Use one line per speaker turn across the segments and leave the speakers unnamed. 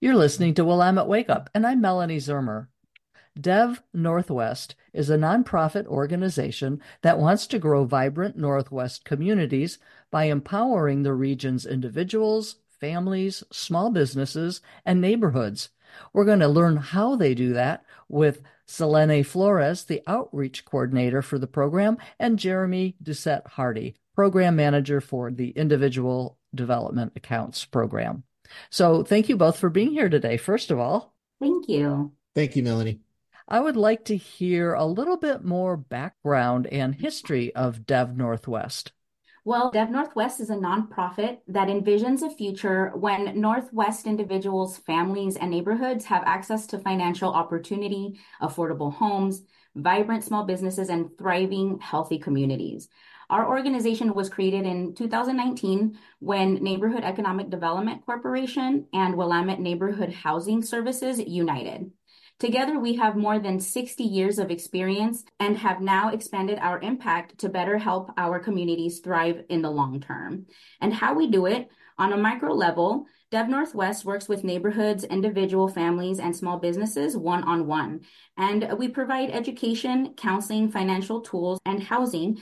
You're listening to Willamette Wake Up, and I'm Melanie Zermer. Dev Northwest is a nonprofit organization that wants to grow vibrant Northwest communities by empowering the region's individuals, families, small businesses, and neighborhoods. We're going to learn how they do that with Zelene Flores, the outreach coordinator for the program, and Jeremy Doucette Hardy, program manager for the Individual Development Accounts program. So thank you both for being here today, first of all.
Thank you.
Thank you, Melanie.
I would like to hear a little bit more background and history of Dev Northwest.
Well, Dev Northwest is a nonprofit that envisions a future when Northwest individuals, families, and neighborhoods have access to financial opportunity, affordable homes, vibrant small businesses, and thriving, healthy communities. Our organization was created in 2019 when Neighborhood Economic Development Corporation and Willamette Neighborhood Housing Services united. Together, we have more than 60 years of experience and have now expanded our impact to better help our communities thrive in the long term. And how we do it on a micro level, Dev Northwest works with neighborhoods, individual families, and small businesses one on one. And we provide education, counseling, financial tools, and housing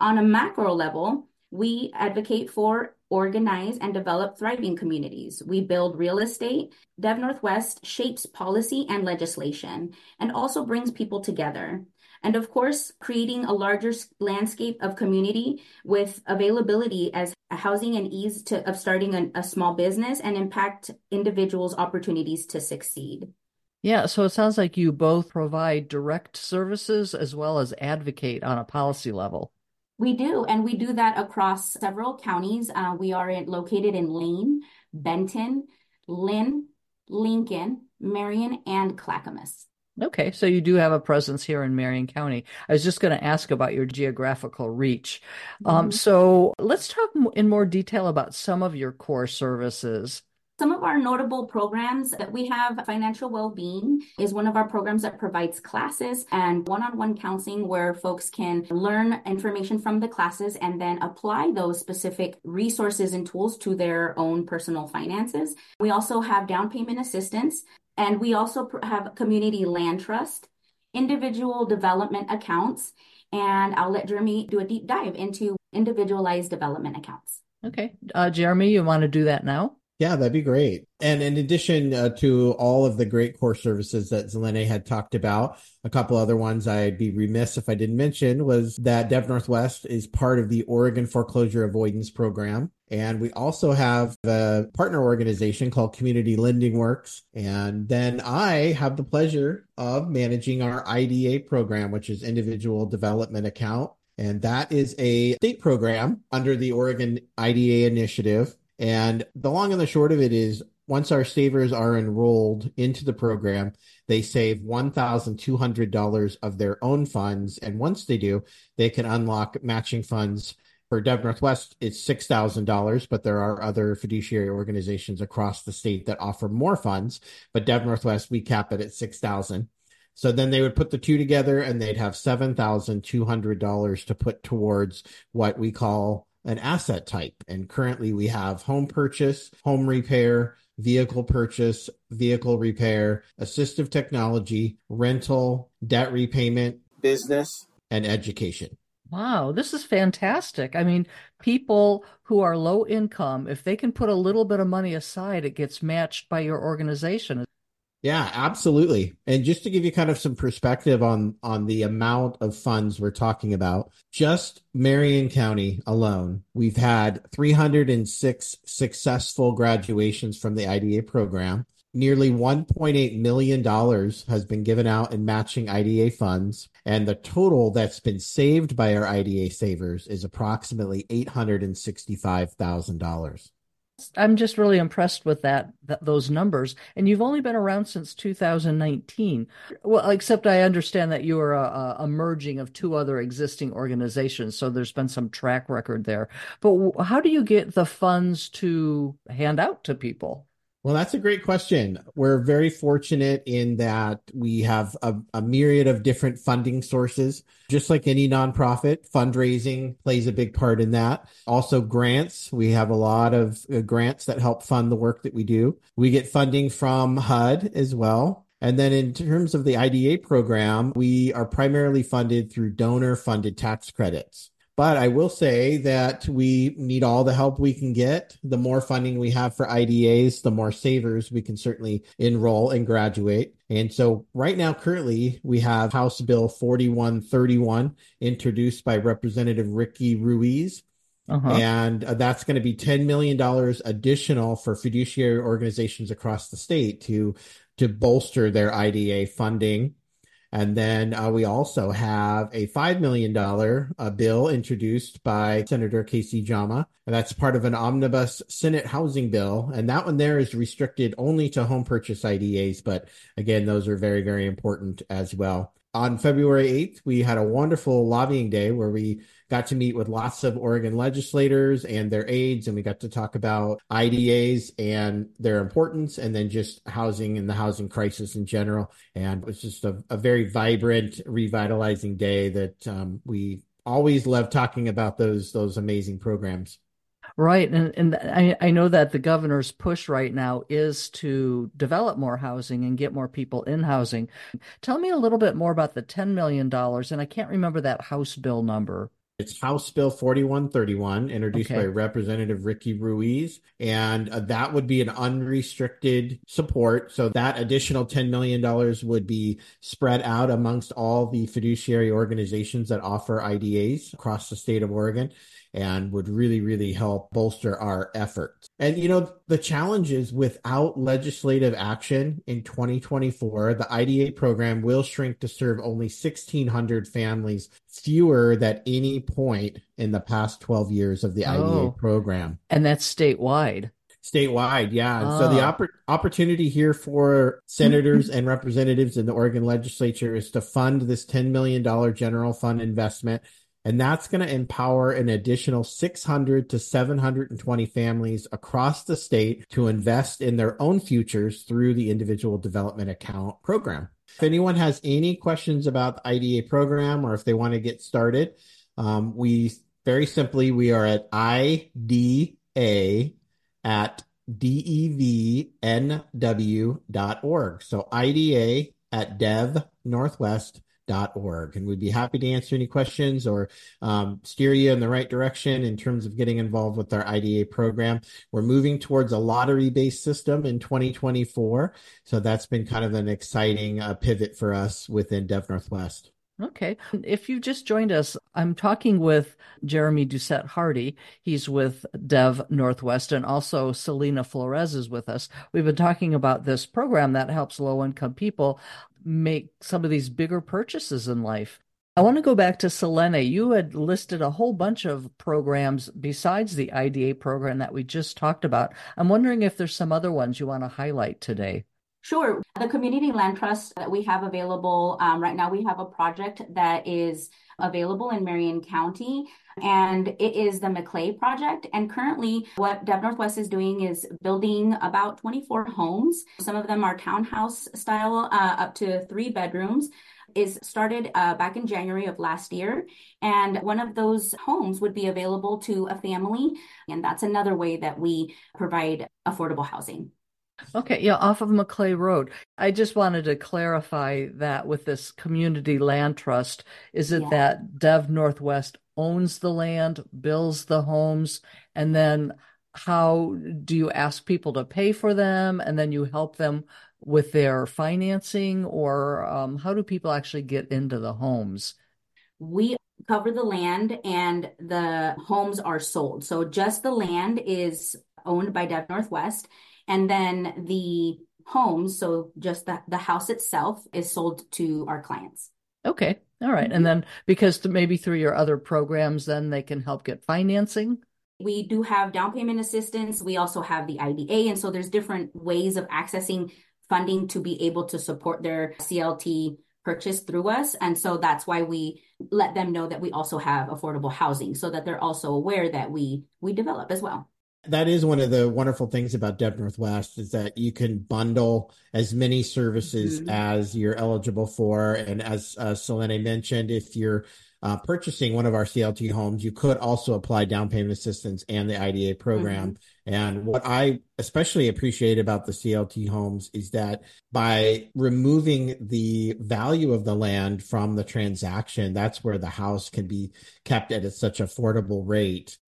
on a macro level, we advocate for, organize, and develop thriving communities. We build real estate. Dev Northwest shapes policy and legislation and also brings people together. And of course, creating a larger landscape of community with availability as housing and ease to, of starting a, a small business and impact individuals' opportunities to succeed.
Yeah, so it sounds like you both provide direct services as well as advocate on a policy level.
We do, and we do that across several counties. Uh, we are in, located in Lane, Benton, Linn, Lincoln, Marion, and Clackamas.
Okay, so you do have a presence here in Marion County. I was just going to ask about your geographical reach. Um, mm-hmm. Um, so let's talk in more detail about some of your core services.
Some of our notable programs that we have, Financial well-being is one of our programs that provides classes and one on one counseling where folks can learn information from the classes and then apply those specific resources and tools to their own personal finances. We also have down payment assistance and we also have community land trust, individual development accounts, and I'll let Jeremy do a deep dive into individualized development accounts.
Okay. Uh, Jeremy, you want to do that now?
Yeah, that'd be great. And in addition uh, to all of the great core services that Zelene had talked about, a couple other ones I'd be remiss if I didn't mention was that Dev Northwest is part of the Oregon Foreclosure Avoidance Program. And we also have a partner organization called Community Lending Works. And then I have the pleasure of managing our IDA program, which is Individual Development Account. And that is a state program under the Oregon IDA initiative and the long and the short of it is once our savers are enrolled into the program, they save $1,200 of their own funds. And once they do, they can unlock matching funds. For Dev Northwest, it's $6,000, but there are other fiduciary organizations across the state that offer more funds. But Dev Northwest, we cap it at 6000 so then they would put the two together and they'd have $7,200 to put towards what we call an asset type. And currently we have home purchase, home repair, vehicle purchase, vehicle repair, assistive technology, rental, debt repayment, business, and education.
Wow, this is fantastic. I mean, people who are low income, if they can put a little bit of money aside, it gets matched by your organization.
Yeah, absolutely. And just to give you kind of some perspective on on the amount of funds we're talking about, just Marion County alone, we've had 306 successful graduations from the IDA program. Nearly $1.8 million has been given out in matching IDA funds, and the total that's been saved by our IDA savers is approximately $865,000.
I'm just really impressed with that, that those numbers. And you've only been around since 2019. Well, except I understand that you are a, a merging of two other existing organizations, so there's been some track record there. But how do you get the funds to hand out to people?
Well, that's a great question. We're very fortunate in that we have a, a, myriad of different funding sources. Just like any nonprofit, fundraising plays a big part in that. Also, grants. We have a lot of uh, grants that help fund the work that we do. We get funding from HUD as well. And then in terms of the IDA program, we are primarily funded through donor funded tax credits. But I will say that we need all the help we can get. The more funding we have for IDAs, the more savers we can certainly enroll and graduate. And so right now, currently, we have House Bill 4131 introduced by Representative Ricky Ruiz. Uh-huh. And uh, that's going to be $10 million additional for fiduciary organizations across the state to, to bolster their IDA funding. And then uh, we also have a $5 million uh, bill introduced by Senator Kayse Jama. And that's part of an omnibus Senate housing bill. And that one there is restricted only to home purchase IDAs. But again, those are very, very important as well. On February 8th, we had a wonderful lobbying day where we got to meet with lots of Oregon legislators and their aides, and we got to talk about IDAs and their importance, and then just housing and the housing crisis in general. And it was just a, a very vibrant, revitalizing day that um, we always love talking about those those amazing programs.
Right. And, and I, I know that the governor's push right now is to develop more housing and get more people in housing. Tell me a little bit more about the $10 million. And I can't remember that House bill number.
It's House Bill 4131, introduced okay. by Representative Ricky Ruiz. And uh, that would be an unrestricted support. So that additional $10 million would be spread out amongst all the fiduciary organizations that offer IDAs across the state of Oregon and would really, really help bolster our efforts. And, you know, the challenge is without legislative action in 2024, the IDA program will shrink to serve only 1,600 families, fewer than any point in the past 12 years of the oh, IDA program.
And that's statewide
statewide yeah oh. so the ah. oppor- opportunity here for senators and representatives in the oregon legislature is to fund this $10 million general fund investment and that's going to empower an additional 600 to 720 families across the state to invest in their own futures through the individual development account program. If anyone has any questions about the IDA program or if they want to get started, um, we very simply, we are at IDA at devnw.org. So IDA at devnorthwest.org org. And we'd be happy to answer any questions or um, steer you in the right direction in terms of getting involved with our IDA program. We're moving towards a lottery based system in 2024. So that's been kind of an exciting uh, pivot for us within Dev Northwest.
Okay. If you've just joined us, I'm talking with Jeremy Doucette Hardy. He's with Dev Northwest, and also Selena Flores is with us. We've been talking about this program that helps low income people make some of these bigger purchases in life. I want to go back to Selena. You had listed a whole bunch of programs besides the IDA program that we just talked about. I'm wondering if there's some other ones you want to highlight today.
Sure. The Community Land Trust that we have available um, right now, we have a project that is available in Marion County, and it is the Macleay Project. And currently, what Dev Northwest is doing is building about 24 homes. Some of them are townhouse style, uh, up to three bedrooms is started uh, back in January of last year. And one of those homes would be available to a family. And that's another way that we provide affordable housing.
Okay, yeah, off of Macleay Road. I just wanted to clarify that with this community land trust. Is it yeah. that Dev Northwest owns the land, builds the homes, and then how do you ask people to pay for them and then you help them with their financing or um, how do people actually get into the homes?
We cover the land and the homes are sold. So just the land is owned by Dev Northwest and then the homes, so just the, the house itself is sold to our clients.
Okay. All right. mm-hmm. And then because maybe through your other programs, then they can help get financing.
We do have down payment assistance. We also have the IDA. And so there's different ways of accessing funding to be able to support their CLT purchase through us. And so that's why we let them know that we also have affordable housing so that they're also aware that we we develop as well.
That is one of the wonderful things about Dev Northwest is that you can bundle as many services mm-hmm. as you're eligible for. And as uh, Zelene mentioned, if you're uh, purchasing one of our CLT homes, you could also apply down payment assistance and the IDA program. Mm-hmm. And what I especially appreciate about the CLT homes is that by removing the value of the land from the transaction, that's where the house can be kept at such affordable rate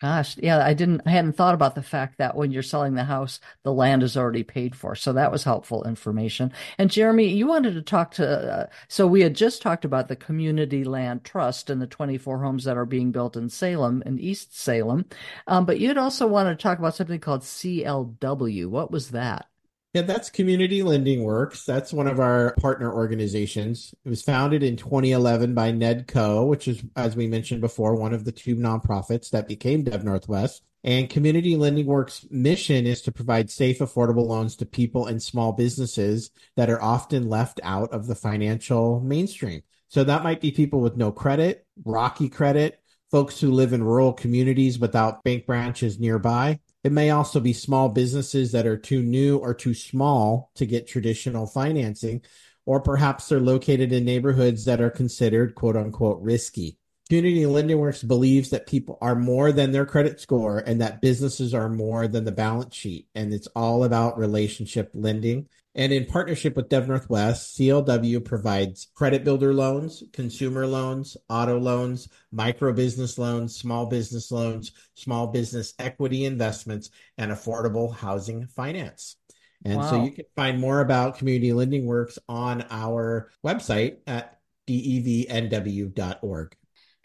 Gosh, yeah, I didn't, I hadn't thought about the fact that when you're selling the house, the land is already paid for. So that was helpful information. And Jeremy, you wanted to talk to, uh, so we had just talked about the Community Land Trust and the 24 homes that are being built in Salem and East Salem. Um, but you'd also want to talk about something called CLW. What was that?
Yeah, that's Community Lending Works. That's one of our partner organizations. It was founded in 2011 by NEDCO, which is, as we mentioned before, one of the two nonprofits that became Dev Northwest. And Community Lending Works' mission is to provide safe, affordable loans to people and small businesses that are often left out of the financial mainstream. So that might be people with no credit, rocky credit, folks who live in rural communities without bank branches nearby, it may also be small businesses that are too new or too small to get traditional financing, or perhaps they're located in neighborhoods that are considered quote unquote risky. Community Lending Works believes that people are more than their credit score and that businesses are more than the balance sheet. And it's all about relationship lending. And in partnership with Dev Northwest, CLW provides credit builder loans, consumer loans, auto loans, micro business loans, small business loans, small business equity investments, and affordable housing finance. And wow. so you can find more about Community Lending Works on our website at devnw.org.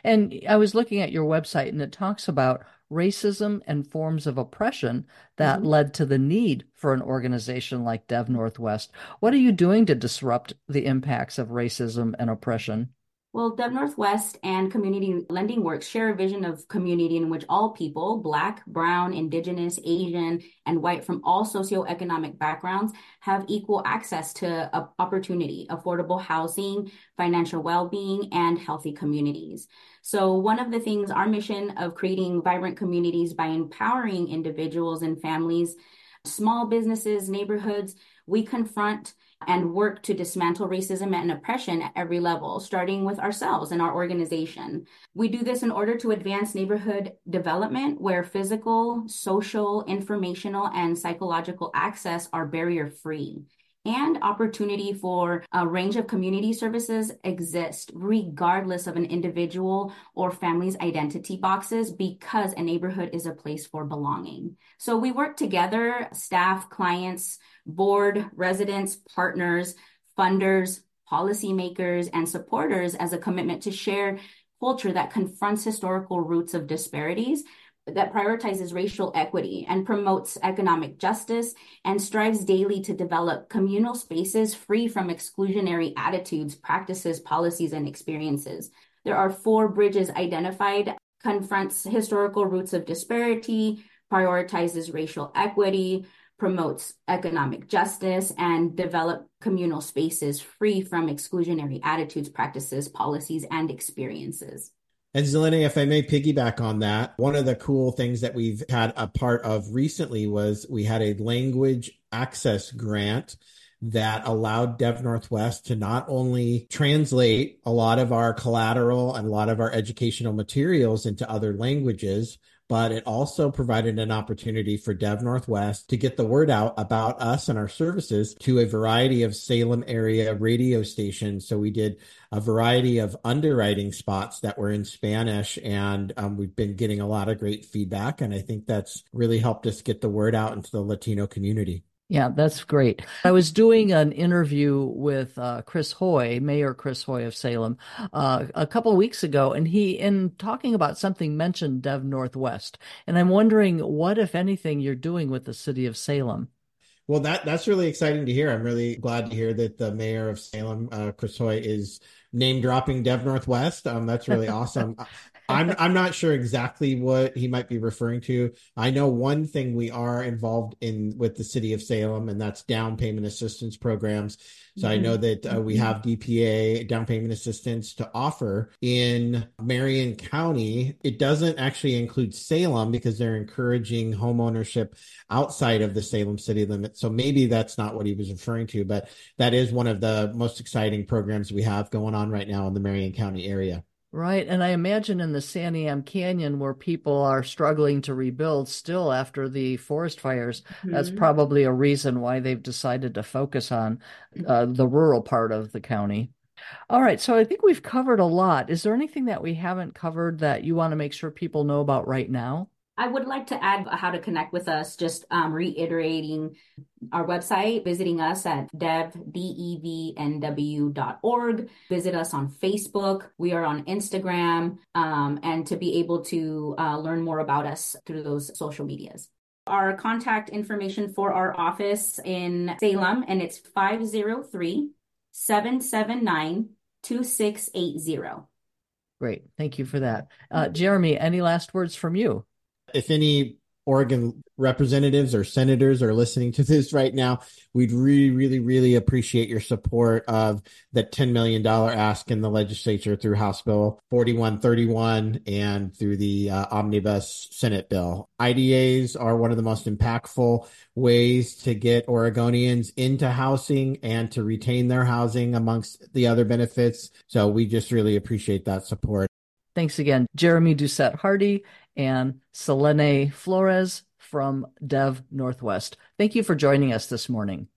And I was looking at your website and it talks about racism and forms of oppression that mm-hmm. led to the need for an organization like Dev Northwest. What are you doing to disrupt the impacts of racism and oppression?
Well, Dev Northwest and Community Lending Works share a vision of community in which all people, Black, Brown, Indigenous, Asian, and white from all socioeconomic backgrounds have equal access to opportunity, affordable housing, financial well-being, and healthy communities. So one of the things, our mission of creating vibrant communities by empowering individuals and families, small businesses, neighborhoods, we confront and work to dismantle racism and oppression at every level, starting with ourselves and our organization. We do this in order to advance neighborhood development where physical, social, informational, and psychological access are barrier free and opportunity for a range of community services exist regardless of an individual or family's identity boxes because a neighborhood is a place for belonging. So we work together, staff, clients, board, residents, partners, funders, policymakers, and supporters as a commitment to share culture that confronts historical roots of disparities that prioritizes racial equity and promotes economic justice and strives daily to develop communal spaces free from exclusionary attitudes, practices, policies, and experiences. There are four bridges identified, confronts historical roots of disparity, prioritizes racial equity, promotes economic justice, and develop communal spaces free from exclusionary attitudes, practices, policies, and experiences.
And Zelene, if I may piggyback on that, one of the cool things that we've had a part of recently was we had a language access grant that allowed Dev Northwest to not only translate a lot of our collateral and a lot of our educational materials into other languages, but it also provided an opportunity for Dev Northwest to get the word out about us and our services to a variety of Salem area radio stations. So we did a variety of underwriting spots that were in Spanish, and um, we've been getting a lot of great feedback. And I think that's really helped us get the word out into the Latino community.
Yeah, that's great. I was doing an interview with uh, Chris Hoy, Mayor Chris Hoy of Salem, uh, a couple of weeks ago, and he, in talking about something, mentioned Dev Northwest. And I'm wondering what, if anything, you're doing with the city of Salem.
Well, that that's really exciting to hear. I'm really glad to hear that the mayor of Salem, uh, Chris Hoy, is name dropping Dev Northwest. Um, that's really awesome. I'm I'm not sure exactly what he might be referring to. I know one thing we are involved in with the city of Salem, and that's down payment assistance programs. So I know that uh, we have DPA down payment assistance to offer in Marion County. It doesn't actually include Salem because they're encouraging home ownership outside of the Salem city limit. So maybe that's not what he was referring to, but that is one of the most exciting programs we have going on right now in the Marion County area.
Right. And I imagine in the Santiam Canyon where people are struggling to rebuild still after the forest fires, mm-hmm. that's probably a reason why they've decided to focus on uh, the rural part of the county. All right. So I think we've covered a lot. Is there anything that we haven't covered that you want to make sure people know about right now?
I would like to add how to connect with us, just um, reiterating our website, visiting us at devdevnw.org. Visit us on Facebook. We are on Instagram, um, and to be able to uh, learn more about us through those social medias. Our contact information for our office in Salem, and it's 503 779 2680.
Great. Thank you for that. Uh, Jeremy, any last words from you?
If any Oregon representatives or senators are listening to this right now, we'd really, really, really appreciate your support of that $10 million ask in the legislature through House Bill 4131 and through the uh, Omnibus Senate bill. IDAs are one of the most impactful ways to get Oregonians into housing and to retain their housing amongst the other benefits. So we just really appreciate that support.
Thanks again, Jeremy Doucette Hardy and Zelene Flores from Dev Northwest. Thank you for joining us this morning.